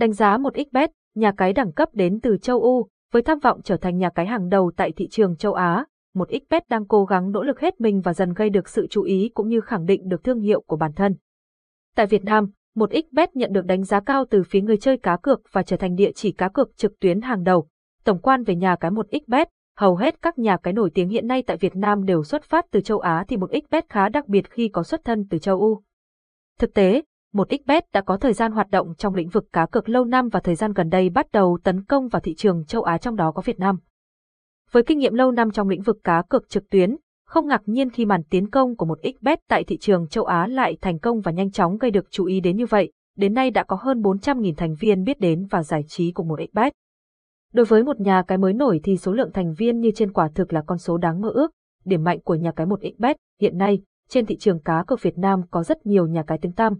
Đánh giá một xbet, nhà cái đẳng cấp đến từ châu Âu, với tham vọng trở thành nhà cái hàng đầu tại thị trường châu Á, một xbet đang cố gắng nỗ lực hết mình và dần gây được sự chú ý cũng như khẳng định được thương hiệu của bản thân. Tại Việt Nam, một xbet nhận được đánh giá cao từ phía người chơi cá cược và trở thành địa chỉ cá cược trực tuyến hàng đầu. Tổng quan về nhà cái một xbet, hầu hết các nhà cái nổi tiếng hiện nay tại Việt Nam đều xuất phát từ châu Á thì một xbet khá đặc biệt khi có xuất thân từ châu Âu. Thực tế, một xbet đã có thời gian hoạt động trong lĩnh vực cá cược lâu năm và thời gian gần đây bắt đầu tấn công vào thị trường châu Á trong đó có Việt Nam. Với kinh nghiệm lâu năm trong lĩnh vực cá cược trực tuyến, không ngạc nhiên khi màn tiến công của một xbet tại thị trường châu Á lại thành công và nhanh chóng gây được chú ý đến như vậy, đến nay đã có hơn 400.000 thành viên biết đến và giải trí cùng một xbet. Đối với một nhà cái mới nổi thì số lượng thành viên như trên quả thực là con số đáng mơ ước. Điểm mạnh của nhà cái một xbet hiện nay, trên thị trường cá cược Việt Nam có rất nhiều nhà cái tiếng tăm.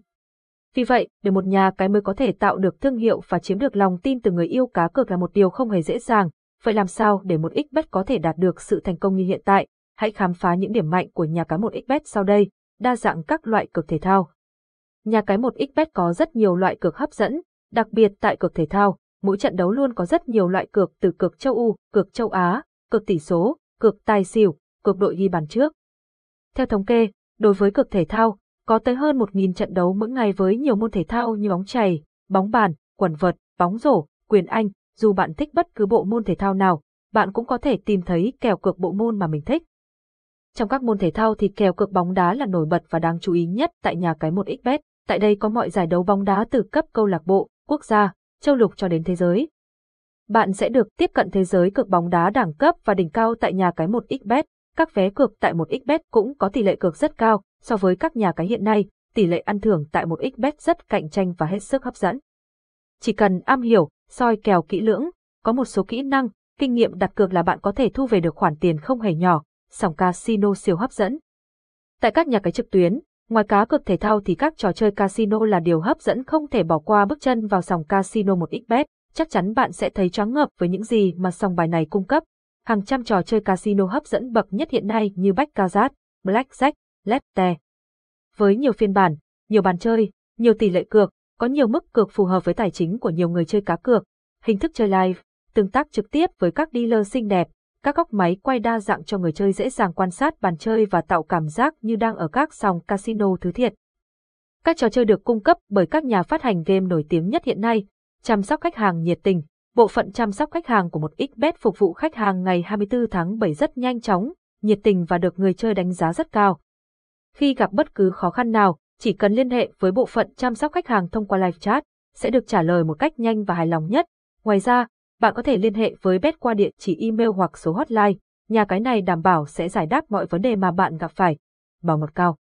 Vì vậy, để một nhà cái mới có thể tạo được thương hiệu và chiếm được lòng tin từ người yêu cá cược là một điều không hề dễ dàng. Vậy làm sao để một xbet có thể đạt được sự thành công như hiện tại? Hãy khám phá những điểm mạnh của nhà cái một xbet sau đây, đa dạng các loại cược thể thao. Nhà cái một xbet có rất nhiều loại cược hấp dẫn, đặc biệt tại cược thể thao, mỗi trận đấu luôn có rất nhiều loại cược từ cược châu Âu, cược châu Á, cược tỷ số, cược tài xỉu, cược đội ghi bàn trước. Theo thống kê, đối với cược thể thao, có tới hơn 1.000 trận đấu mỗi ngày với nhiều môn thể thao như bóng chày, bóng bàn, quần vợt, bóng rổ, quyền Anh, dù bạn thích bất cứ bộ môn thể thao nào, bạn cũng có thể tìm thấy kèo cược bộ môn mà mình thích. Trong các môn thể thao thì kèo cược bóng đá là nổi bật và đáng chú ý nhất tại nhà cái 1xbet. Tại đây có mọi giải đấu bóng đá từ cấp câu lạc bộ, quốc gia, châu lục cho đến thế giới. Bạn sẽ được tiếp cận thế giới cược bóng đá đẳng cấp và đỉnh cao tại nhà cái 1xbet. Các vé cược tại 1xbet cũng có tỷ lệ cược rất cao, so với các nhà cái hiện nay, tỷ lệ ăn thưởng tại một ít bet rất cạnh tranh và hết sức hấp dẫn. Chỉ cần am hiểu, soi kèo kỹ lưỡng, có một số kỹ năng, kinh nghiệm đặt cược là bạn có thể thu về được khoản tiền không hề nhỏ, sòng casino siêu hấp dẫn. Tại các nhà cái trực tuyến, ngoài cá cược thể thao thì các trò chơi casino là điều hấp dẫn không thể bỏ qua bước chân vào sòng casino 1xbet, chắc chắn bạn sẽ thấy choáng ngợp với những gì mà sòng bài này cung cấp. Hàng trăm trò chơi casino hấp dẫn bậc nhất hiện nay như Baccarat, Blackjack, Lefte. Với nhiều phiên bản, nhiều bàn chơi, nhiều tỷ lệ cược, có nhiều mức cược phù hợp với tài chính của nhiều người chơi cá cược, hình thức chơi live, tương tác trực tiếp với các dealer xinh đẹp, các góc máy quay đa dạng cho người chơi dễ dàng quan sát bàn chơi và tạo cảm giác như đang ở các sòng casino thứ thiệt. Các trò chơi được cung cấp bởi các nhà phát hành game nổi tiếng nhất hiện nay, chăm sóc khách hàng nhiệt tình. Bộ phận chăm sóc khách hàng của một XBet phục vụ khách hàng ngày 24 tháng 7 rất nhanh chóng, nhiệt tình và được người chơi đánh giá rất cao. Khi gặp bất cứ khó khăn nào, chỉ cần liên hệ với bộ phận chăm sóc khách hàng thông qua live chat, sẽ được trả lời một cách nhanh và hài lòng nhất. Ngoài ra, bạn có thể liên hệ với Bet qua địa chỉ email hoặc số hotline, nhà cái này đảm bảo sẽ giải đáp mọi vấn đề mà bạn gặp phải. Bảo mật cao